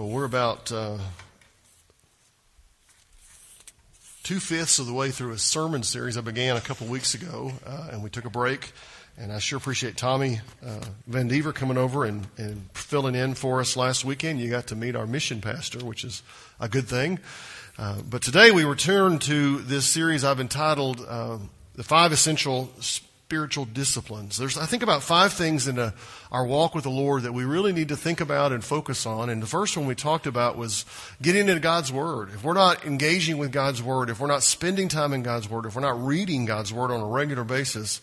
Well, we're about uh, two fifths of the way through a sermon series I began a couple weeks ago, uh, and we took a break. And I sure appreciate Tommy uh, Van Dever coming over and, and filling in for us last weekend. You got to meet our mission pastor, which is a good thing. Uh, but today we return to this series I've entitled uh, The Five Essential spiritual disciplines. There's, I think, about five things in a, our walk with the Lord that we really need to think about and focus on. And the first one we talked about was getting into God's Word. If we're not engaging with God's Word, if we're not spending time in God's Word, if we're not reading God's Word on a regular basis,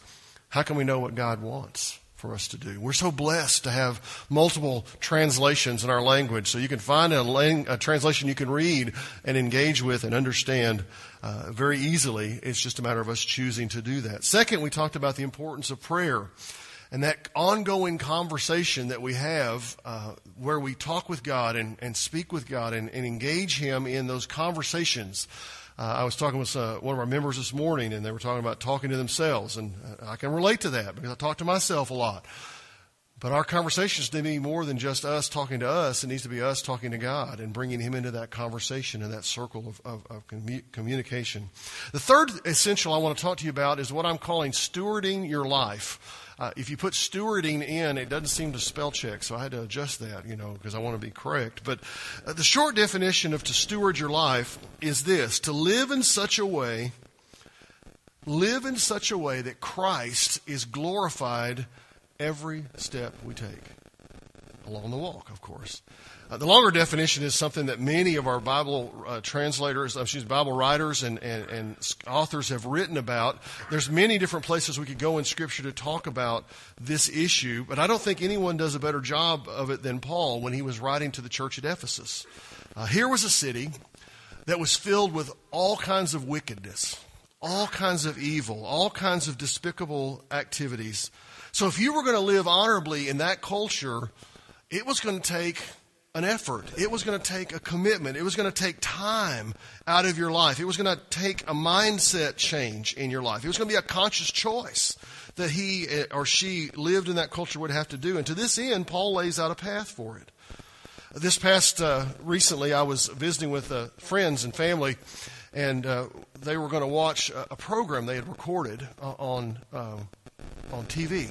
how can we know what God wants? For us to do. We're so blessed to have multiple translations in our language. So you can find a, lang- a translation you can read and engage with and understand uh, very easily. It's just a matter of us choosing to do that. Second, we talked about the importance of prayer and that ongoing conversation that we have uh, where we talk with God and, and speak with God and, and engage Him in those conversations. Uh, I was talking with uh, one of our members this morning, and they were talking about talking to themselves, and uh, I can relate to that because I talk to myself a lot. But our conversations need to be more than just us talking to us. It needs to be us talking to God and bringing Him into that conversation and that circle of, of, of communication. The third essential I want to talk to you about is what I'm calling stewarding your life. Uh, if you put stewarding in, it doesn't seem to spell check, so I had to adjust that, you know, because I want to be correct. But uh, the short definition of to steward your life is this to live in such a way, live in such a way that Christ is glorified every step we take along the walk, of course. Uh, the longer definition is something that many of our Bible uh, translators, uh, excuse me, Bible writers and, and, and, authors have written about. There's many different places we could go in Scripture to talk about this issue, but I don't think anyone does a better job of it than Paul when he was writing to the church at Ephesus. Uh, here was a city that was filled with all kinds of wickedness, all kinds of evil, all kinds of despicable activities. So if you were going to live honorably in that culture, it was going to take an effort. It was going to take a commitment. It was going to take time out of your life. It was going to take a mindset change in your life. It was going to be a conscious choice that he eh, or she lived in that culture would have to do. And to this end, Paul lays out a path for it. This past uh, recently, I was visiting with uh, friends and family, and uh, they were going to watch a, a, program they had recorded uh, on uh, on TV.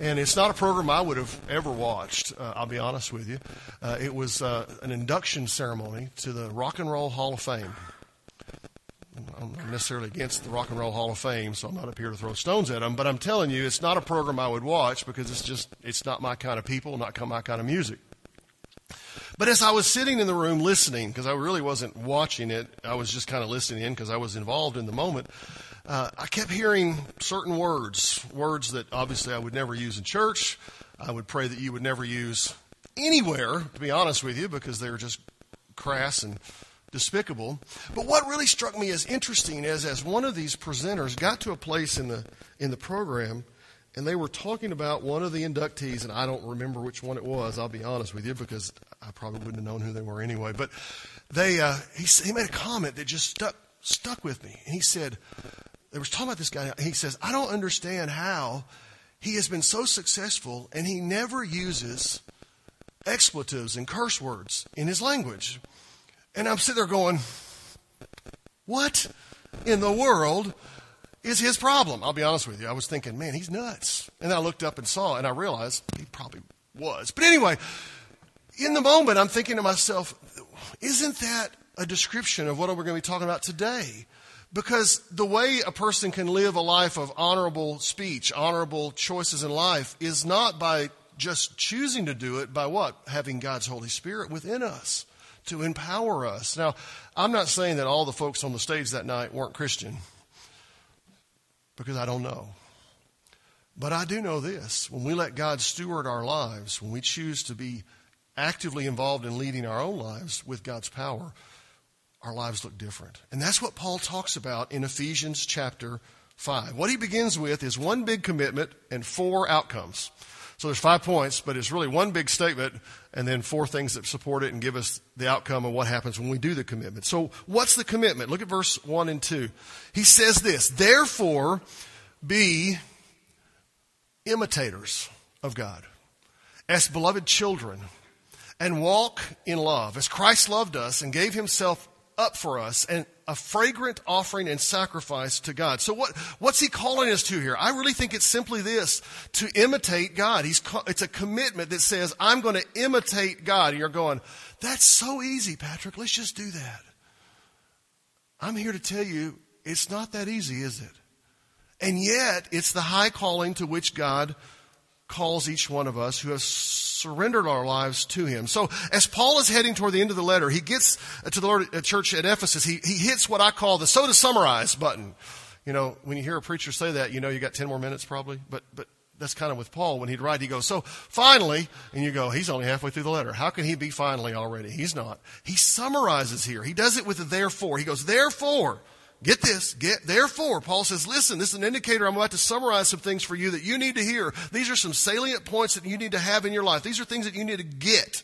And it's not a program I would have ever watched, uh, I'll be honest with you. Uh, it was uh, an induction ceremony to the Rock and Roll Hall of Fame. I'm not necessarily against the Rock and Roll Hall of Fame, so I'm not up here to throw stones at them. But I'm telling you, it's not a program I would watch because it's just it's not my kind of people, not my kind of music. But as I was sitting in the room listening, because I really wasn't watching it, I was just kind of listening in because I was involved in the moment uh, I kept hearing certain words, words that obviously I would never use in church. I would pray that you would never use anywhere, to be honest with you, because they're just crass and despicable. But what really struck me as interesting is as one of these presenters got to a place in the in the program and they were talking about one of the inductees, and I don't remember which one it was. I'll be honest with you because I probably wouldn't have known who they were anyway. But they, uh, he, he made a comment that just stuck stuck with me. And he said, they was talking about this guy. He says, I don't understand how he has been so successful and he never uses expletives and curse words in his language. And I'm sitting there going, what in the world is his problem? I'll be honest with you. I was thinking, man, he's nuts. And I looked up and saw, and I realized he probably was. But anyway, in the moment, I'm thinking to myself, isn't that a description of what we're going to be talking about today? Because the way a person can live a life of honorable speech, honorable choices in life, is not by just choosing to do it, by what? Having God's Holy Spirit within us to empower us. Now, I'm not saying that all the folks on the stage that night weren't Christian, because I don't know. But I do know this when we let God steward our lives, when we choose to be actively involved in leading our own lives with God's power, our lives look different. And that's what Paul talks about in Ephesians chapter 5. What he begins with is one big commitment and four outcomes. So there's five points, but it's really one big statement and then four things that support it and give us the outcome of what happens when we do the commitment. So what's the commitment? Look at verse 1 and 2. He says this, therefore be imitators of God as beloved children and walk in love as Christ loved us and gave himself up for us and a fragrant offering and sacrifice to God. So what, what's he calling us to here? I really think it's simply this, to imitate God. He's, it's a commitment that says, I'm going to imitate God. And you're going, that's so easy, Patrick. Let's just do that. I'm here to tell you, it's not that easy, is it? And yet, it's the high calling to which God calls each one of us who has surrendered our lives to Him. So as Paul is heading toward the end of the letter, he gets to the Lord, uh, church at Ephesus. He, he hits what I call the so to summarize button. You know, when you hear a preacher say that, you know you got 10 more minutes probably. But, but that's kind of with Paul when he'd write, he goes, so finally, and you go, he's only halfway through the letter. How can he be finally already? He's not. He summarizes here. He does it with a therefore. He goes, therefore, Get this. Get, therefore, Paul says, listen, this is an indicator. I'm about to summarize some things for you that you need to hear. These are some salient points that you need to have in your life. These are things that you need to get.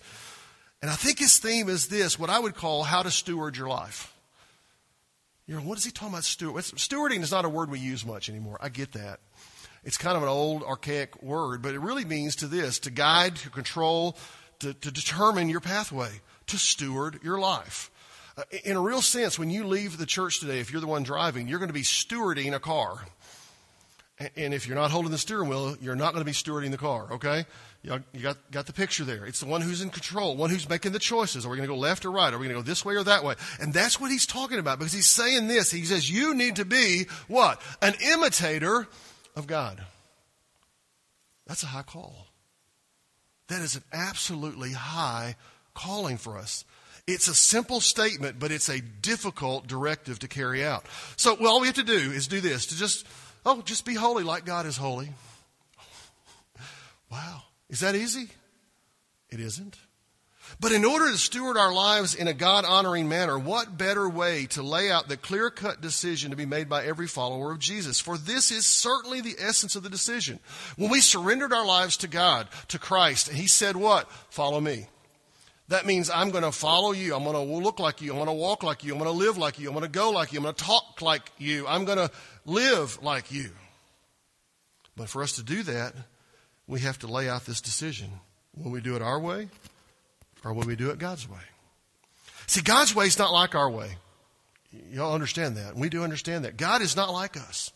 And I think his theme is this, what I would call how to steward your life. You know, what is he talking about steward? Stewarding is not a word we use much anymore. I get that. It's kind of an old, archaic word, but it really means to this, to guide, to control, to, to determine your pathway, to steward your life. Uh, in a real sense, when you leave the church today, if you're the one driving, you're going to be stewarding a car. And if you're not holding the steering wheel, you're not going to be stewarding the car, okay? You got, got the picture there. It's the one who's in control, one who's making the choices. Are we going to go left or right? Are we going to go this way or that way? And that's what he's talking about because he's saying this. He says, you need to be what? An imitator of God. That's a high call. That is an absolutely high calling for us. It's a simple statement, but it's a difficult directive to carry out. So well, all we have to do is do this to just, oh, just be holy like God is holy. Wow. Is that easy? It isn't. But in order to steward our lives in a God honoring manner, what better way to lay out the clear cut decision to be made by every follower of Jesus? For this is certainly the essence of the decision. When we surrendered our lives to God, to Christ, and He said, What? Follow me. That means I'm going to follow you. I'm going to look like you. I'm going to walk like you. I'm going to live like you. I'm going to go like you. I'm going to talk like you. I'm going to live like you. But for us to do that, we have to lay out this decision. When we do it our way or when we do it God's way. See, God's way is not like our way. Y'all understand that. We do understand that. God is not like us.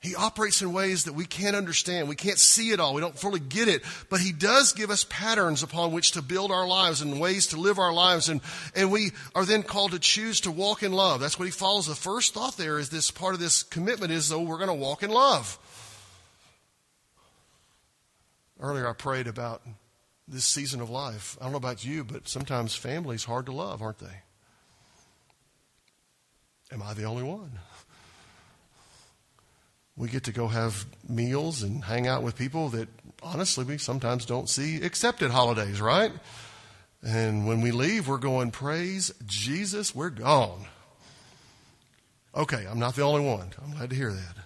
He operates in ways that we can't understand. We can't see it all. We don't fully get it. But He does give us patterns upon which to build our lives and ways to live our lives. And, and we are then called to choose to walk in love. That's what He follows. The first thought there is this part of this commitment is, though, we're going to walk in love. Earlier, I prayed about this season of life. I don't know about you, but sometimes family's hard to love, aren't they? Am I the only one? We get to go have meals and hang out with people that honestly we sometimes don't see except at holidays, right? And when we leave, we're going, Praise Jesus, we're gone. Okay, I'm not the only one. I'm glad to hear that.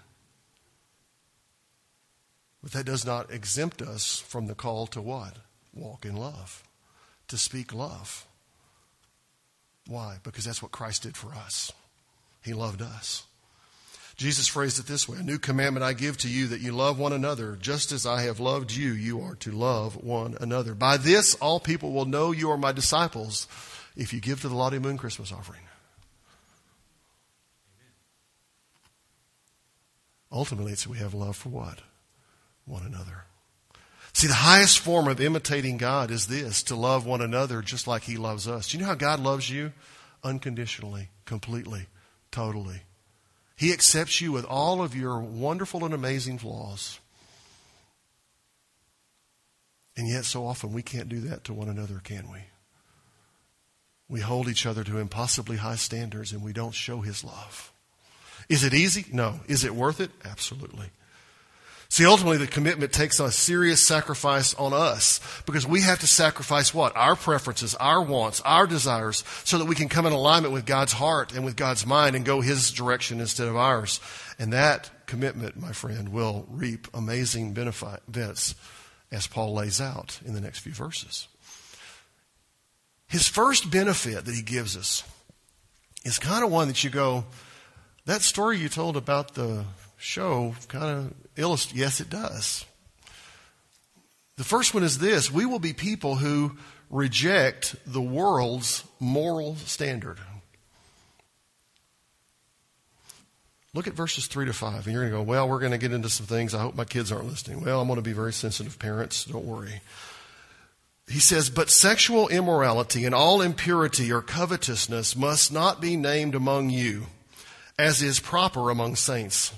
But that does not exempt us from the call to what? Walk in love, to speak love. Why? Because that's what Christ did for us. He loved us. Jesus phrased it this way A new commandment I give to you that you love one another. Just as I have loved you, you are to love one another. By this, all people will know you are my disciples if you give to the Lottie Moon Christmas offering. Ultimately, it's we have love for what? One another. See, the highest form of imitating God is this to love one another just like He loves us. Do you know how God loves you? Unconditionally, completely, totally. He accepts you with all of your wonderful and amazing flaws. And yet, so often, we can't do that to one another, can we? We hold each other to impossibly high standards and we don't show His love. Is it easy? No. Is it worth it? Absolutely. See, ultimately, the commitment takes a serious sacrifice on us because we have to sacrifice what? Our preferences, our wants, our desires, so that we can come in alignment with God's heart and with God's mind and go His direction instead of ours. And that commitment, my friend, will reap amazing benefits as Paul lays out in the next few verses. His first benefit that he gives us is kind of one that you go, that story you told about the show kind of illustrates, yes, it does. The first one is this we will be people who reject the world's moral standard. Look at verses 3 to 5, and you're going to go, Well, we're going to get into some things. I hope my kids aren't listening. Well, I'm going to be very sensitive, parents. Don't worry. He says, But sexual immorality and all impurity or covetousness must not be named among you, as is proper among saints.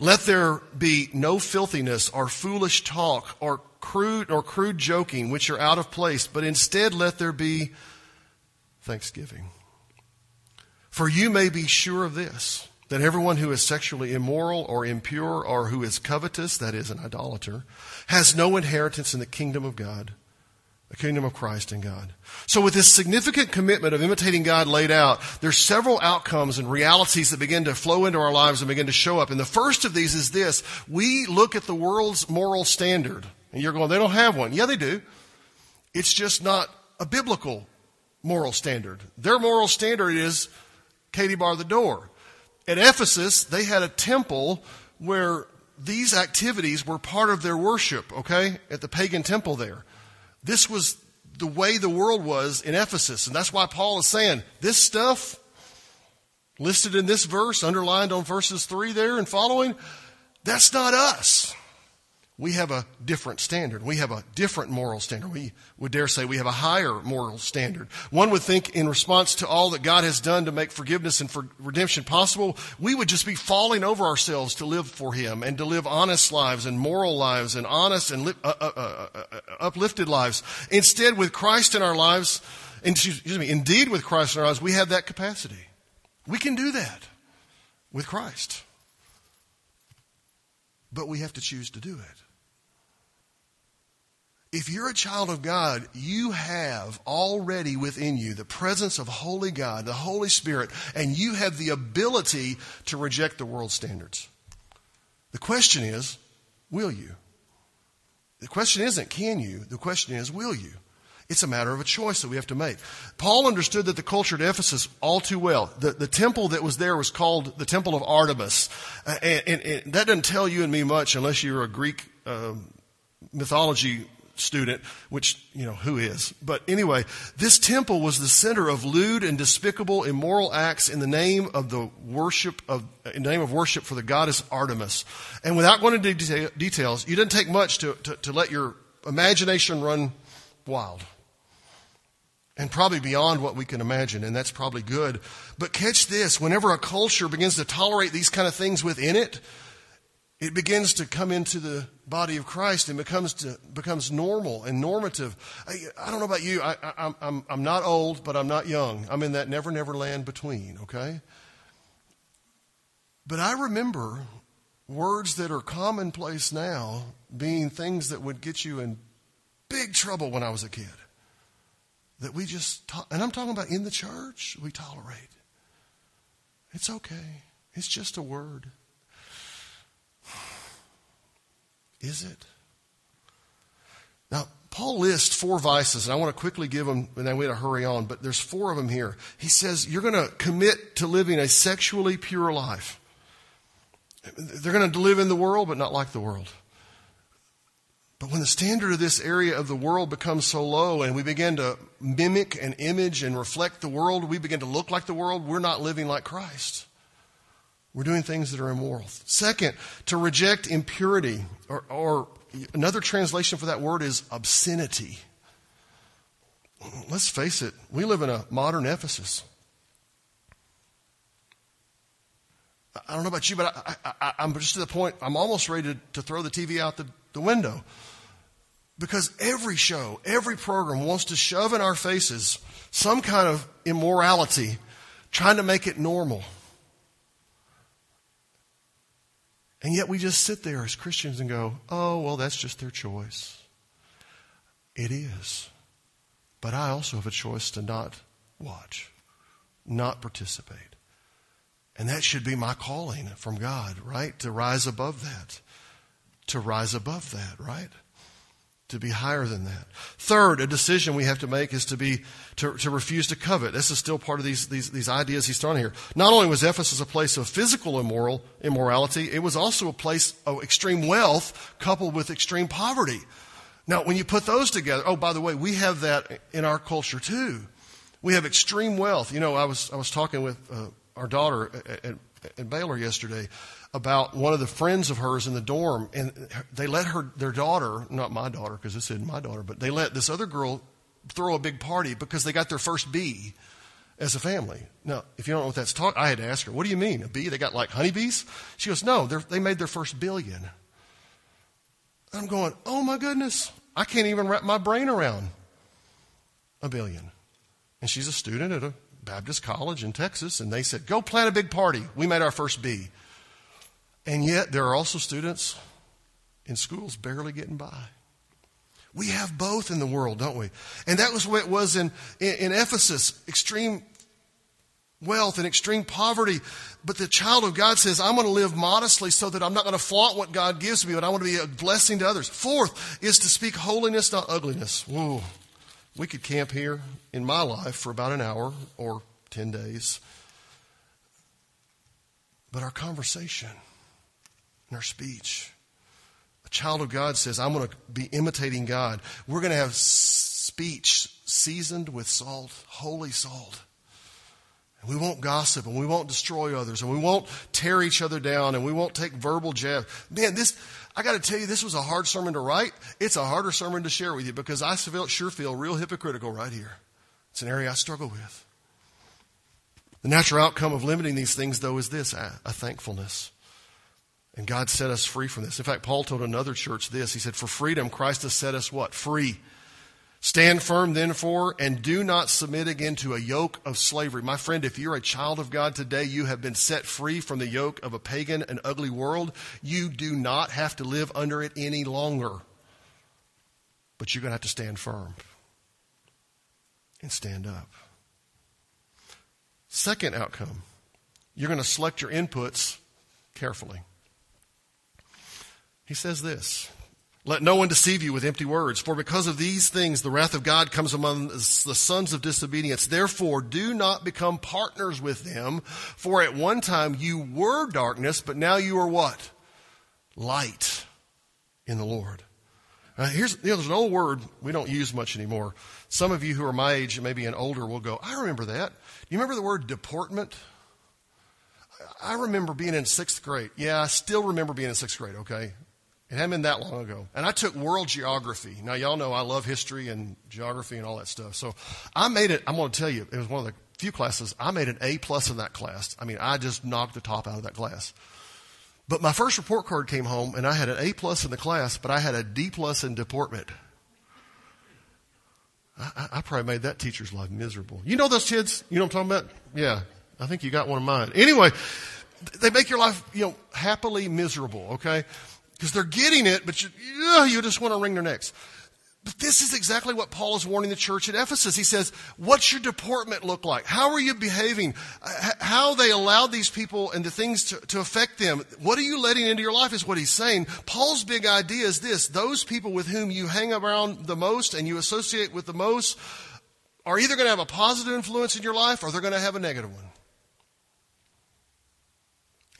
Let there be no filthiness or foolish talk or crude or crude joking, which are out of place, but instead let there be thanksgiving. For you may be sure of this that everyone who is sexually immoral or impure or who is covetous, that is, an idolater, has no inheritance in the kingdom of God, the kingdom of Christ and God. So with this significant commitment of imitating God laid out, there's several outcomes and realities that begin to flow into our lives and begin to show up. And the first of these is this. We look at the world's moral standard. And you're going, they don't have one. Yeah, they do. It's just not a biblical moral standard. Their moral standard is Katie bar the door. At Ephesus, they had a temple where these activities were part of their worship, okay, at the pagan temple there. This was the way the world was in Ephesus. And that's why Paul is saying this stuff listed in this verse, underlined on verses 3 there and following, that's not us we have a different standard. We have a different moral standard. We would dare say we have a higher moral standard. One would think in response to all that God has done to make forgiveness and for redemption possible, we would just be falling over ourselves to live for Him and to live honest lives and moral lives and honest and li- uh, uh, uh, uh, uplifted lives. Instead, with Christ in our lives, excuse me, indeed with Christ in our lives, we have that capacity. We can do that with Christ. But we have to choose to do it. If you're a child of God, you have already within you the presence of Holy God, the Holy Spirit, and you have the ability to reject the world's standards. The question is, will you? The question isn't, can you? The question is, will you? It's a matter of a choice that we have to make. Paul understood that the culture at Ephesus all too well. The, the temple that was there was called the Temple of Artemis. Uh, and, and, and, that doesn't tell you and me much unless you're a Greek um, mythology student, which, you know, who is? But anyway, this temple was the center of lewd and despicable immoral acts in the name of the worship of, in the name of worship for the goddess Artemis. And without going into detail, details, you didn't take much to, to, to let your imagination run wild. And probably beyond what we can imagine, and that's probably good. But catch this, whenever a culture begins to tolerate these kind of things within it, it begins to come into the body of Christ and becomes to, becomes normal and normative. I, I don't know about you. I, I, I'm, I'm not old, but I'm not young. I'm in that never, never land between, okay? But I remember words that are commonplace now being things that would get you in big trouble when I was a kid. That we just, and I'm talking about in the church, we tolerate. It's okay. It's just a word. Is it? Now, Paul lists four vices, and I want to quickly give them, and then we got to hurry on, but there's four of them here. He says you're going to commit to living a sexually pure life. They're going to live in the world, but not like the world. But when the standard of this area of the world becomes so low and we begin to mimic and image and reflect the world, we begin to look like the world, we're not living like Christ. We're doing things that are immoral. Second, to reject impurity, or, or another translation for that word is obscenity. Let's face it, we live in a modern Ephesus. I don't know about you, but I, am just to the point, I'm almost ready to, to throw the TV out the, the window. Because every show, every program wants to shove in our faces some kind of immorality, trying to make it normal. And yet we just sit there as Christians and go, oh, well, that's just their choice. It is. But I also have a choice to not watch, not participate. And that should be my calling from God, right? To rise above that. To rise above that, right? To be higher than that. Third, a decision we have to make is to be to, to refuse to covet. This is still part of these, these, these ideas he's throwing here. Not only was Ephesus a place of physical immoral immorality, it was also a place of extreme wealth coupled with extreme poverty. Now, when you put those together, oh, by the way, we have that in our culture too. We have extreme wealth. You know, I was, I was talking with uh, our daughter at, at, at Baylor yesterday about one of the friends of hers in the dorm, and they let her, their daughter, not my daughter, because this isn't my daughter, but they let this other girl throw a big party because they got their first B as a family. Now, if you don't know what that's talking, I had to ask her, what do you mean, a bee? They got like honeybees? She goes, no, they made their first billion. I'm going, oh my goodness, I can't even wrap my brain around a billion. And she's a student at a Baptist college in Texas, and they said, go plan a big party. We made our first B. And yet, there are also students in schools barely getting by. We have both in the world, don't we? And that was what it was in, in, in Ephesus extreme wealth and extreme poverty. But the child of God says, I'm going to live modestly so that I'm not going to flaunt what God gives me, but I want to be a blessing to others. Fourth is to speak holiness, not ugliness. Whoa. We could camp here in my life for about an hour or 10 days. But our conversation and our speech, a child of God says, I'm going to be imitating God. We're going to have speech seasoned with salt, holy salt. And we won't gossip and we won't destroy others and we won't tear each other down and we won't take verbal jabs. Man, this, I got to tell you, this was a hard sermon to write. It's a harder sermon to share with you because I sure feel real hypocritical right here. It's an area I struggle with. The natural outcome of limiting these things, though, is this a, a thankfulness. And God set us free from this. In fact, Paul told another church this. He said, For freedom, Christ has set us what? Free. Stand firm, then, for, and do not submit again to a yoke of slavery. My friend, if you're a child of God today, you have been set free from the yoke of a pagan and ugly world. You do not have to live under it any longer. But you're going to have to stand firm and stand up. Second outcome, you're going to select your inputs carefully. He says this let no one deceive you with empty words, for because of these things the wrath of God comes among the sons of disobedience. Therefore, do not become partners with them, for at one time you were darkness, but now you are what? Light in the Lord. Now, here's, you know, there's an old word we don't use much anymore. Some of you who are my age and maybe an older will go, I remember that. Do you remember the word deportment? I remember being in sixth grade. Yeah, I still remember being in sixth grade, okay? It hadn't been that long ago. And I took world geography. Now, y'all know I love history and geography and all that stuff. So I made it, I'm going to tell you, it was one of the few classes, I made an A plus in that class. I mean, I just knocked the top out of that class. But my first report card came home and I had an A plus in the class, but I had a D plus in deportment. I, I probably made that teacher's life miserable. You know those kids? You know what I'm talking about? Yeah. I think you got one of mine. Anyway, they make your life, you know, happily miserable, okay? Because they're getting it, but you, you just want to wring their necks. But this is exactly what Paul is warning the church at Ephesus. He says, What's your deportment look like? How are you behaving? Uh, how they allowed these people and the things to, to affect them. What are you letting into your life is what he's saying. Paul's big idea is this those people with whom you hang around the most and you associate with the most are either going to have a positive influence in your life or they're going to have a negative one.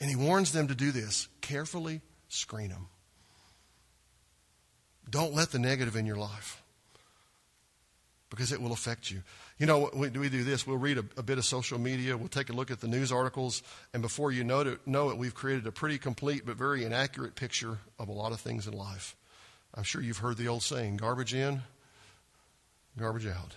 And he warns them to do this carefully screen them. Don't let the negative in your life because it will affect you. You know, we, do this. We'll read a, a, bit of social media. We'll take a look at the news articles. And before you know it, know it, we've created a pretty complete but very inaccurate picture of a lot of things in life. I'm sure you've heard the old saying garbage in, garbage out.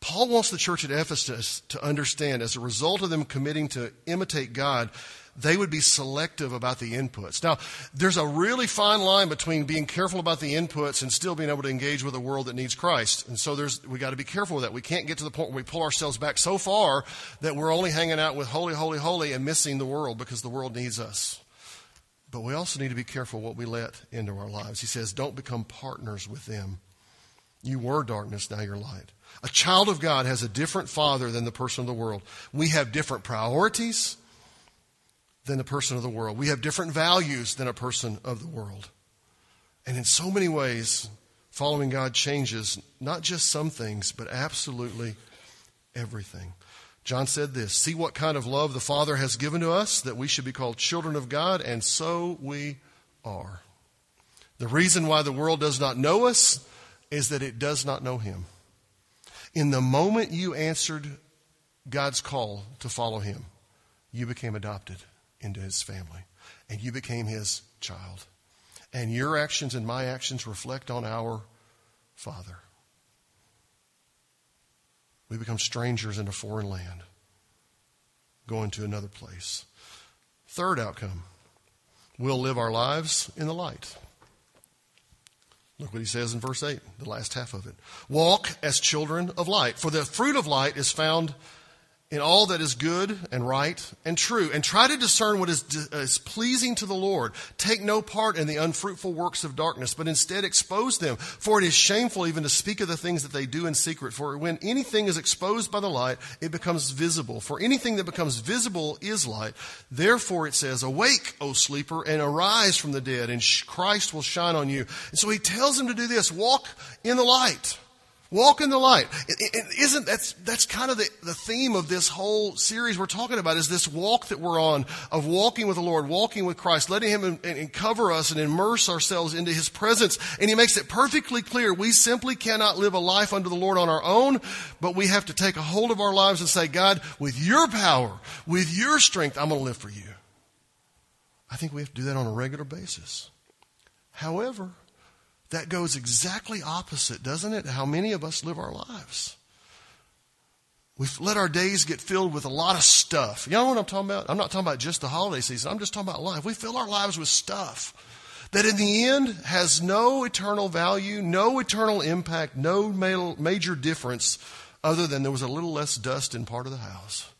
Paul wants the church at Ephesus to understand, as a result of them committing to imitate God, they would be selective about the inputs. Now, there's a really fine line between being careful about the inputs and still being able to engage with a world that needs Christ. And so there's, we got to be careful with that. We can't get to the point where we pull ourselves back so far that we're only hanging out with holy, holy, holy and missing the world because the world needs us. But we also need to be careful what we let into our lives. He says, don't become partners with them. You were darkness, now you're light. A child of God has a different father than the person of the world. We have different priorities than the person of the world. We have different values than a person of the world. And in so many ways, following God changes not just some things, but absolutely everything. John said this See what kind of love the Father has given to us, that we should be called children of God, and so we are. The reason why the world does not know us is that it does not know him. In the moment you answered God's call to follow him, you became adopted into his family and you became his child. And your actions and my actions reflect on our Father. We become strangers in a foreign land, going to another place. Third outcome we'll live our lives in the light. Look what he says in verse 8, the last half of it. Walk as children of light, for the fruit of light is found in all that is good and right and true, and try to discern what is, is, pleasing to the Lord. Take no part in the unfruitful works of darkness, but instead expose them. For it is shameful even to speak of the things that they do in secret. For when anything is exposed by the light, it becomes visible. For anything that becomes visible is light. Therefore it says, Awake, O sleeper, and arise from the dead, and Christ will shine on you. And so he tells them to do this walk in the light. Walk in the light. Isn't that's that's kind of the, the theme of this whole series we're talking about is this walk that we're on of walking with the Lord, walking with Christ, letting Him in, in cover us and immerse ourselves into His presence. And He makes it perfectly clear we simply cannot live a life under the Lord on our own, but we have to take a hold of our lives and say, God, with Your power, with Your strength, I'm going to live for You. I think we have to do that on a regular basis. However, that goes exactly opposite, doesn't it? How many of us live our lives. We've let our days get filled with a lot of stuff. You know what I'm talking about? I'm not talking about just the holiday season. I'm just talking about life. We fill our lives with stuff that in the end has no eternal value, no eternal impact, no major difference other than there was a little less dust in part of the house.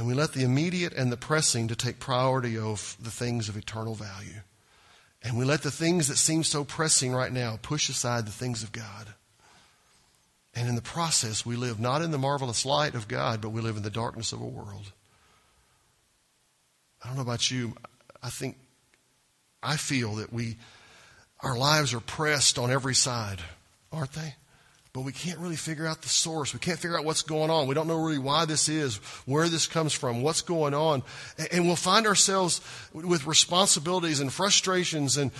And we let the immediate and the pressing to take priority of the things of eternal value. And we let the things that seem so pressing right now push aside the things of God. And in the process, we live not in the marvelous light of God, but we live in the darkness of a world. I don't know about you. I think, I feel that we, our lives are pressed on every side, aren't they? But we can't really figure out the source. We can't figure out what's going on. We don't know really why this is, where this comes from, what's going on. And we'll find ourselves with responsibilities and frustrations and,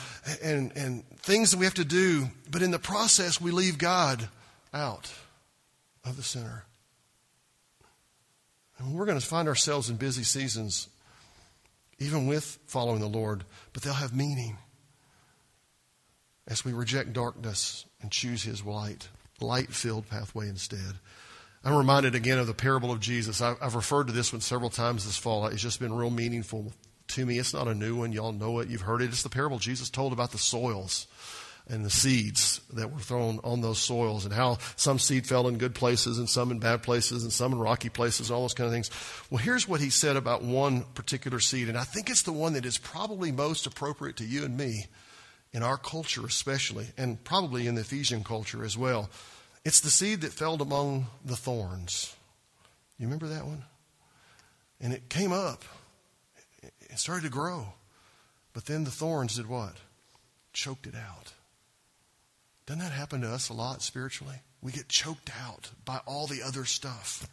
and, and things that we have to do, but in the process, we leave God out of the center. And we're going to find ourselves in busy seasons, even with following the Lord, but they'll have meaning as we reject darkness and choose His light light filled pathway instead. I'm reminded again of the parable of Jesus. I've referred to this one several times this fall. It's just been real meaningful to me. It's not a new one. Y'all know it. You've heard it. It's the parable Jesus told about the soils and the seeds that were thrown on those soils and how some seed fell in good places and some in bad places and some in rocky places, and all those kind of things. Well, here's what he said about one particular seed, and I think it's the one that is probably most appropriate to you and me in our culture, especially, and probably in the Ephesian culture as well. It's the seed that fell among the thorns. You remember that one? And it came up, it started to grow. But then the thorns did what? Choked it out. Doesn't that happen to us a lot spiritually? We get choked out by all the other stuff.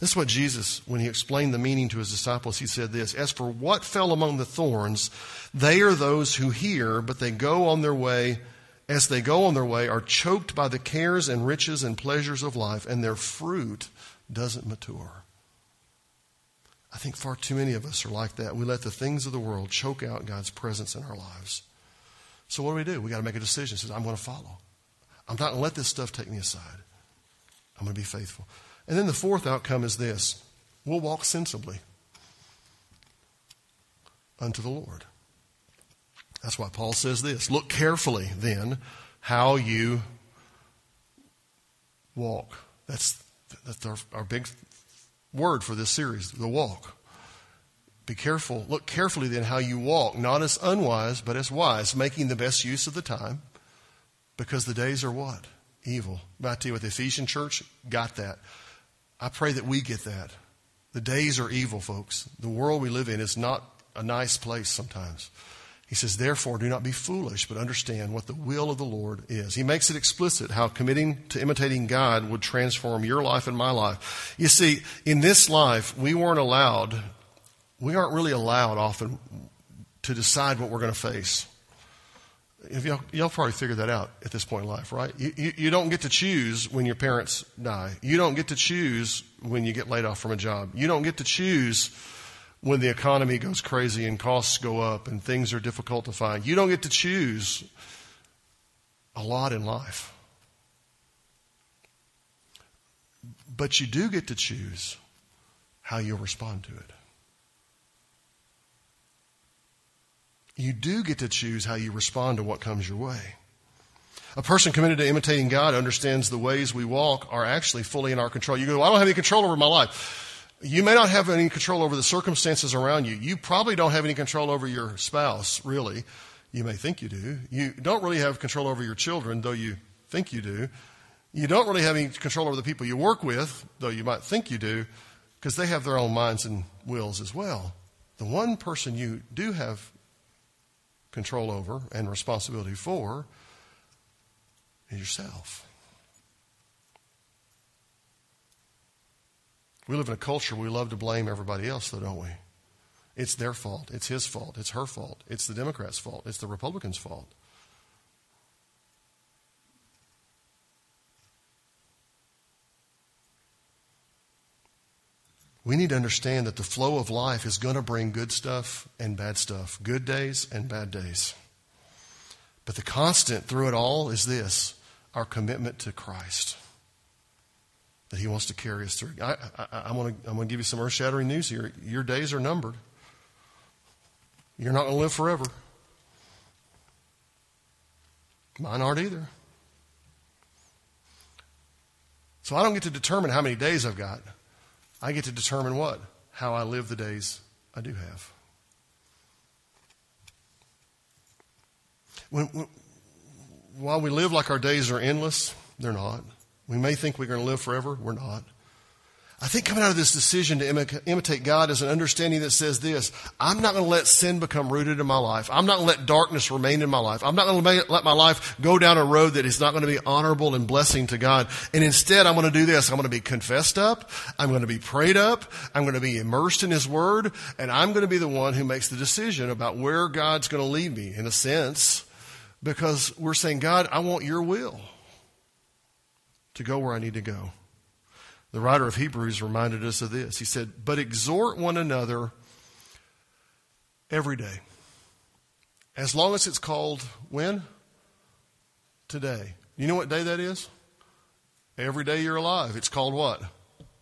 This is what Jesus, when he explained the meaning to his disciples, he said this As for what fell among the thorns, they are those who hear, but they go on their way as they go on their way, are choked by the cares and riches and pleasures of life, and their fruit doesn't mature. I think far too many of us are like that. We let the things of the world choke out God's presence in our lives. So what do we do? We got to make a decision. Says, I'm going to follow. I'm not going to let this stuff take me aside. I'm going to be faithful. And then the fourth outcome is this: we'll walk sensibly unto the Lord. That's why Paul says this Look carefully then how you walk. That's, that's our, our big word for this series the walk. Be careful. Look carefully then how you walk, not as unwise, but as wise, making the best use of the time, because the days are what? Evil. But I tell you what, the Ephesian church got that. I pray that we get that. The days are evil, folks. The world we live in is not a nice place sometimes. He says, Therefore, do not be foolish, but understand what the will of the Lord is. He makes it explicit how committing to imitating God would transform your life and my life. You see, in this life, we weren't allowed, we aren't really allowed often to decide what we're going to face. Y'all, y'all, probably figured that out at this point in life, right? You, you, you, don't get to choose when your parents die. You don't get to choose when you get laid off from a job. You don't get to choose when the economy goes crazy and costs go up and things are difficult to find. You don't get to choose a lot in life. But you do get to choose how you'll respond to it. You do get to choose how you respond to what comes your way. A person committed to imitating God understands the ways we walk are actually fully in our control. You go, well, I don't have any control over my life. You may not have any control over the circumstances around you. You probably don't have any control over your spouse, really. You may think you do. You don't really have control over your children, though you think you do. You don't really have any control over the people you work with, though you might think you do, because they have their own minds and wills as well. The one person you do have control over and responsibility for is yourself. We live in a culture we love to blame everybody else, though, don't we? It's their fault. It's his fault. It's her fault. It's the Democrats' fault. It's the Republicans' fault. We need to understand that the flow of life is going to bring good stuff and bad stuff, good days and bad days. But the constant through it all is this our commitment to Christ that He wants to carry us through. I, am going to give you some earth shattering news here. Your days are numbered. You're not going to live forever. Mine aren't either. So I don't get to determine how many days I've got. I get to determine what? How I live the days I do have. When, when, while we live like our days are endless, they're not. We may think we're going to live forever. We're not. I think coming out of this decision to imitate God is an understanding that says this I'm not going to let sin become rooted in my life. I'm not going to let darkness remain in my life. I'm not going to let my life go down a road that is not going to be honorable and blessing to God. And instead, I'm going to do this. I'm going to be confessed up. I'm going to be prayed up. I'm going to be immersed in His Word. And I'm going to be the one who makes the decision about where God's going to lead me, in a sense, because we're saying, God, I want your will to go where I need to go. The writer of Hebrews reminded us of this. He said, But exhort one another every day. As long as it's called when? Today. You know what day that is? Every day you're alive. It's called what?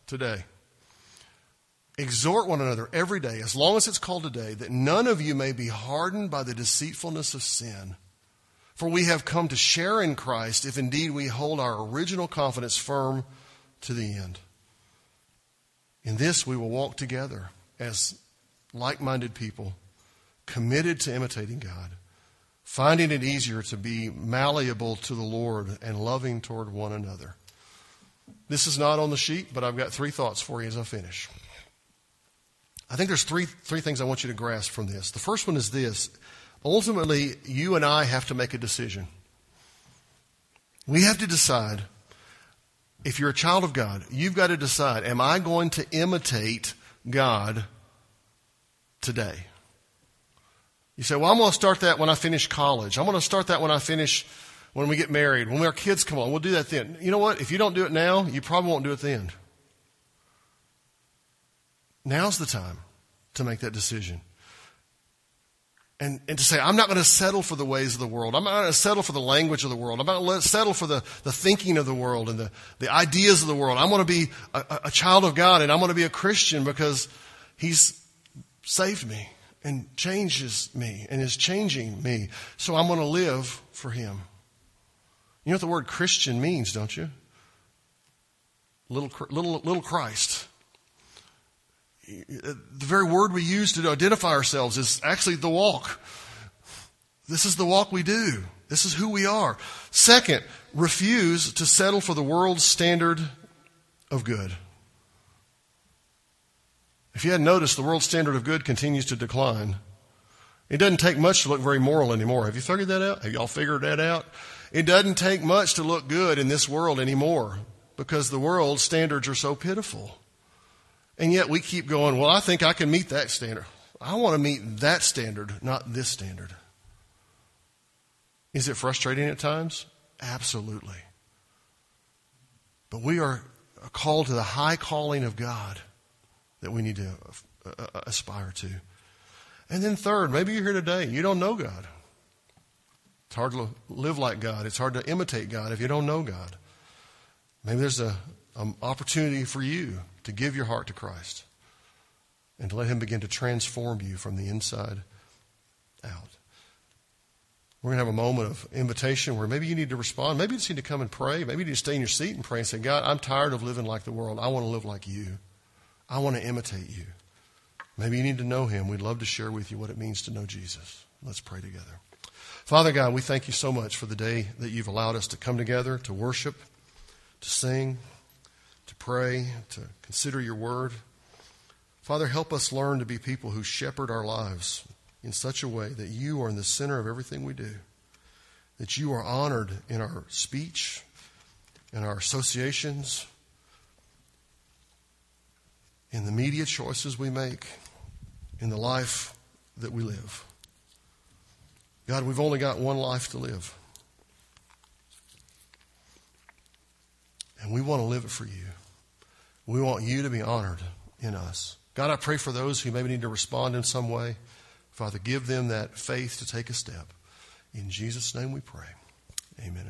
Today. Exhort one another every day, as long as it's called today, that none of you may be hardened by the deceitfulness of sin. For we have come to share in Christ if indeed we hold our original confidence firm to the end. In this we will walk together as like minded people, committed to imitating God, finding it easier to be malleable to the Lord and loving toward one another. This is not on the sheet, but I've got three thoughts for you as I finish. I think there's three, three things I want you to grasp from this. The first one is this Ultimately, you and I have to make a decision. We have to decide if you're a child of God, you've got to decide am I going to imitate God today? You say, well, I'm going to start that when I finish college. I'm going to start that when I finish, when we get married, when our kids come on. We'll do that then. You know what? If you don't do it now, you probably won't do it then. Now's the time to make that decision and, and to say, I'm not going to settle for the ways of the world. I'm not going to settle for the language of the world. I'm not going to settle for the, the thinking of the world and the, the ideas of the world. I'm going to be a, a child of God and I'm going to be a Christian because He's saved me and changes me and is changing me. So I'm going to live for Him. You know what the word Christian means, don't you? Little, little, little Christ the very word we use to identify ourselves is actually the walk. This is the walk we do. This is who we are. Second, refuse to settle for the world's standard of good. If you hadn't noticed, the world's standard of good continues to decline. It doesn't take much to look very moral anymore. Have you figured that out? Have y'all figured that out? It doesn't take much to look good in this world anymore because the world's standards are so pitiful. And yet we keep going, well, I think I can meet that standard. I want to meet that standard, not this standard. Is it frustrating at times? Absolutely. But we are called to the high calling of God that we need to aspire to. And then, third, maybe you're here today, you don't know God. It's hard to live like God, it's hard to imitate God if you don't know God. Maybe there's an opportunity for you to give your heart to Christ and to let Him begin to transform you from the inside out. We're going to have a moment of invitation where maybe you need to respond. Maybe you just need to come and pray. Maybe you need to stay in your seat and pray and say, God, I'm tired of living like the world. I want to live like you. I want to imitate you. Maybe you need to know him. We'd love to share with you what it means to know Jesus. Let's pray together. Father God, we thank you so much for the day that you've allowed us to come together, to worship, to sing, to pray, to consider your word. Father, help us learn to be people who shepherd our lives in such a way that you are in the center of everything we do, that you are honored in our speech, in our associations, in the media choices we make, in the life that we live. God, we've only got one life to live. And we want to live it for you. We want you to be honored in us. God, I pray for those who maybe need to respond in some way. Father, give them that faith to take a step. In Jesus' name we pray. Amen.